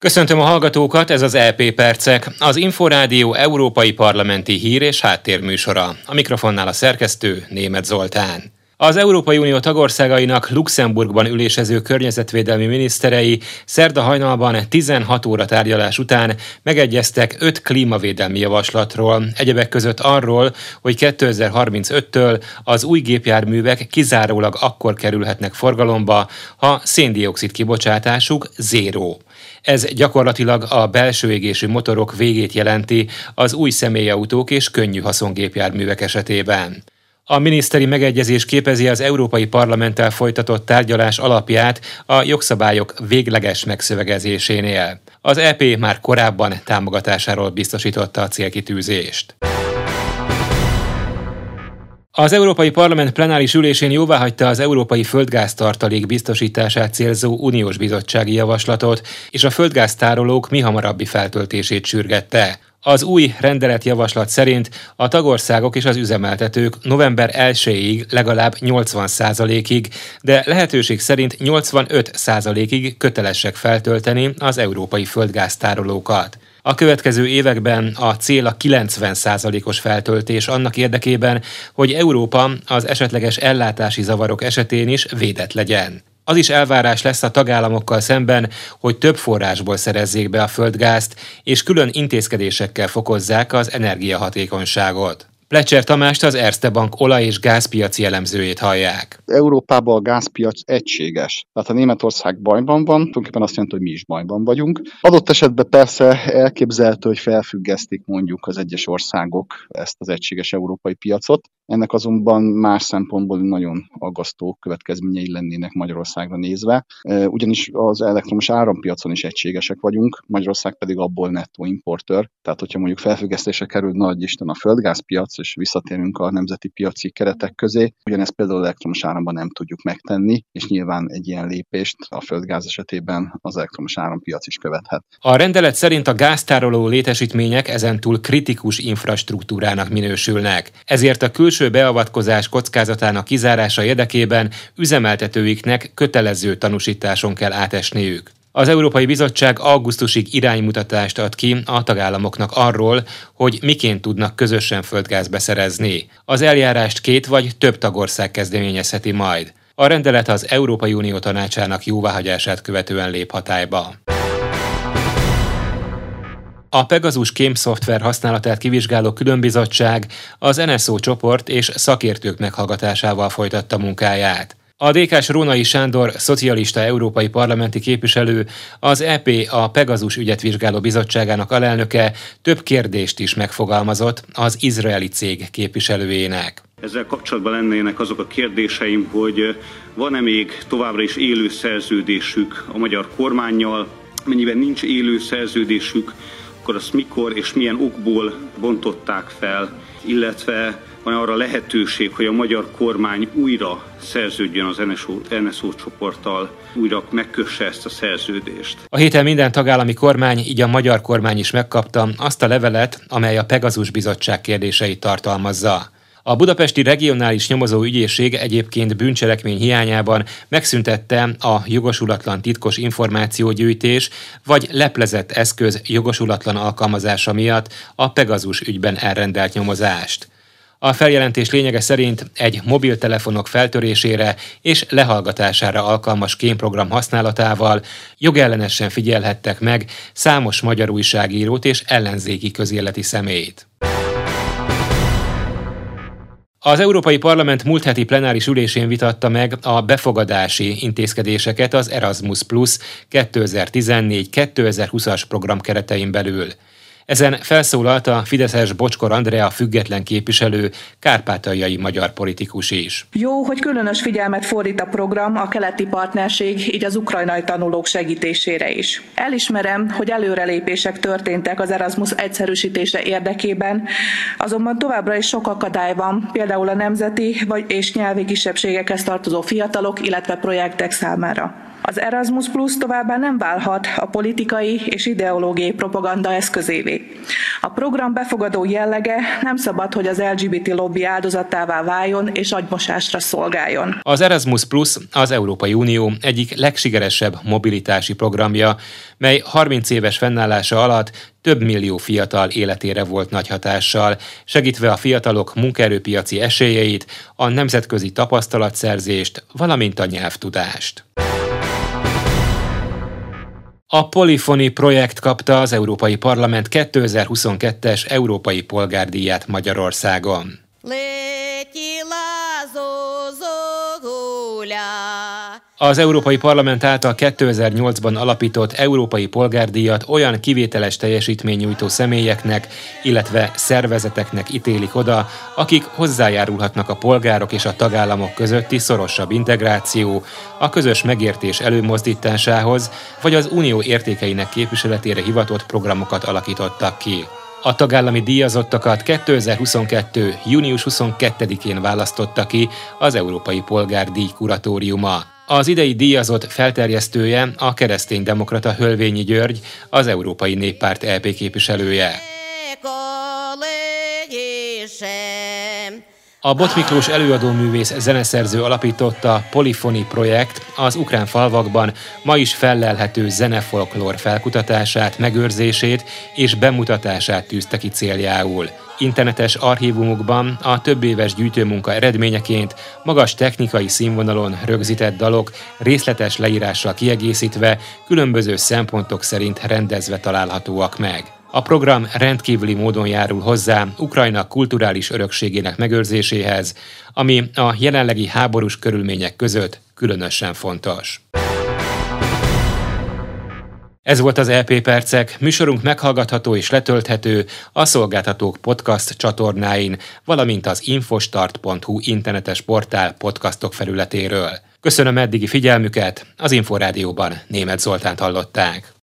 Köszöntöm a hallgatókat, ez az EP Percek, az Inforádió Európai Parlamenti Hír és Háttérműsora. A mikrofonnál a szerkesztő Német Zoltán. Az Európai Unió tagországainak Luxemburgban ülésező környezetvédelmi miniszterei szerda hajnalban 16 óra tárgyalás után megegyeztek 5 klímavédelmi javaslatról, egyebek között arról, hogy 2035-től az új gépjárművek kizárólag akkor kerülhetnek forgalomba, ha széndiokszid kibocsátásuk zéró. Ez gyakorlatilag a belső égésű motorok végét jelenti az új személyautók és könnyű haszongépjárművek esetében. A miniszteri megegyezés képezi az Európai Parlamenttel folytatott tárgyalás alapját a jogszabályok végleges megszövegezésénél. Az EP már korábban támogatásáról biztosította a célkitűzést. Az Európai Parlament plenáris ülésén jóváhagyta az európai földgáztartalék biztosítását célzó uniós bizottsági javaslatot, és a földgáztárolók mihamarabbi feltöltését sürgette. Az új rendeletjavaslat szerint a tagországok és az üzemeltetők november 1-ig legalább 80%-ig, de lehetőség szerint 85%-ig kötelesek feltölteni az európai földgáztárolókat. A következő években a cél a 90%-os feltöltés annak érdekében, hogy Európa az esetleges ellátási zavarok esetén is védett legyen. Az is elvárás lesz a tagállamokkal szemben, hogy több forrásból szerezzék be a földgázt, és külön intézkedésekkel fokozzák az energiahatékonyságot. Plecser Tamást az Erste Bank olaj- és gázpiaci elemzőjét hallják. Európában a gázpiac egységes. Tehát ha Németország bajban van, tulajdonképpen azt jelenti, hogy mi is bajban vagyunk. Adott esetben persze elképzelhető, hogy felfüggesztik mondjuk az egyes országok ezt az egységes európai piacot. Ennek azonban más szempontból nagyon aggasztó következményei lennének Magyarországra nézve, ugyanis az elektromos árampiacon is egységesek vagyunk, Magyarország pedig abból nettó importőr. Tehát, hogyha mondjuk felfüggesztésre kerül nagy Isten a földgázpiac, és visszatérünk a nemzeti piaci keretek közé. Ugyanezt például elektromos áramban nem tudjuk megtenni, és nyilván egy ilyen lépést a földgáz esetében az elektromos árampiac is követhet. A rendelet szerint a gáztároló létesítmények ezentúl kritikus infrastruktúrának minősülnek. Ezért a külső beavatkozás kockázatának kizárása érdekében üzemeltetőiknek kötelező tanúsításon kell átesniük. Az Európai Bizottság augusztusig iránymutatást ad ki a tagállamoknak arról, hogy miként tudnak közösen földgáz beszerezni. Az eljárást két vagy több tagország kezdeményezheti majd. A rendelet az Európai Unió tanácsának jóváhagyását követően lép hatályba. A Pegasus kém szoftver használatát kivizsgáló különbizottság az NSO csoport és szakértők meghallgatásával folytatta munkáját. A DK-s Rónai Sándor, szocialista európai parlamenti képviselő, az EP a Pegazus ügyet vizsgáló bizottságának alelnöke több kérdést is megfogalmazott az izraeli cég képviselőjének. Ezzel kapcsolatban lennének azok a kérdéseim, hogy van-e még továbbra is élő szerződésük a magyar kormányjal, mennyiben nincs élő szerződésük, akkor azt mikor és milyen okból bontották fel, illetve van arra lehetőség, hogy a magyar kormány újra szerződjön az NSO, NSO csoporttal, újra megkösse ezt a szerződést. A héten minden tagállami kormány, így a magyar kormány is megkapta azt a levelet, amely a Pegazus Bizottság kérdéseit tartalmazza. A budapesti regionális nyomozó ügyészség egyébként bűncselekmény hiányában megszüntette a jogosulatlan titkos információgyűjtés vagy leplezett eszköz jogosulatlan alkalmazása miatt a Pegazus ügyben elrendelt nyomozást. A feljelentés lényege szerint egy mobiltelefonok feltörésére és lehallgatására alkalmas kémprogram használatával jogellenesen figyelhettek meg számos magyar újságírót és ellenzéki közéleti személyt. Az Európai Parlament múlt heti plenáris ülésén vitatta meg a befogadási intézkedéseket az Erasmus Plus 2014-2020-as program keretein belül. Ezen felszólalt a Fideszes Bocskor Andrea független képviselő, kárpátaljai magyar politikus is. Jó, hogy különös figyelmet fordít a program a keleti partnerség, így az ukrajnai tanulók segítésére is. Elismerem, hogy előrelépések történtek az Erasmus egyszerűsítése érdekében, azonban továbbra is sok akadály van, például a nemzeti vagy és nyelvi kisebbségekhez tartozó fiatalok, illetve projektek számára. Az Erasmus Plus továbbá nem válhat a politikai és ideológiai propaganda eszközévé. A program befogadó jellege nem szabad, hogy az LGBT lobby áldozatává váljon és agymosásra szolgáljon. Az Erasmus Plus az Európai Unió egyik legsikeresebb mobilitási programja, mely 30 éves fennállása alatt több millió fiatal életére volt nagy hatással, segítve a fiatalok munkaerőpiaci esélyeit, a nemzetközi tapasztalatszerzést, valamint a nyelvtudást. A Polyphony projekt kapta az Európai Parlament 2022-es Európai Polgárdíját Magyarországon. Az Európai Parlament által 2008-ban alapított Európai Polgárdíjat olyan kivételes teljesítménynyújtó személyeknek, illetve szervezeteknek ítélik oda, akik hozzájárulhatnak a polgárok és a tagállamok közötti szorosabb integráció, a közös megértés előmozdításához, vagy az unió értékeinek képviseletére hivatott programokat alakítottak ki. A tagállami díjazottakat 2022. június 22-én választotta ki az Európai Polgárdíj kuratóriuma. Az idei díjazott felterjesztője a kereszténydemokrata Hölvényi György, az Európai Néppárt EP képviselője. A Bot Miklós előadóművész zeneszerző alapította Polifoni projekt az ukrán falvakban ma is fellelhető zenefolklór felkutatását, megőrzését és bemutatását tűzte ki céljául. Internetes archívumukban a több éves gyűjtőmunka eredményeként magas technikai színvonalon rögzített dalok részletes leírással kiegészítve különböző szempontok szerint rendezve találhatóak meg. A program rendkívüli módon járul hozzá Ukrajna kulturális örökségének megőrzéséhez, ami a jelenlegi háborús körülmények között különösen fontos. Ez volt az LP e Percek, műsorunk meghallgatható és letölthető a Szolgáltatók podcast csatornáin, valamint az infostart.hu internetes portál podcastok felületéről. Köszönöm eddigi figyelmüket, az Inforádióban német Zoltánt hallották.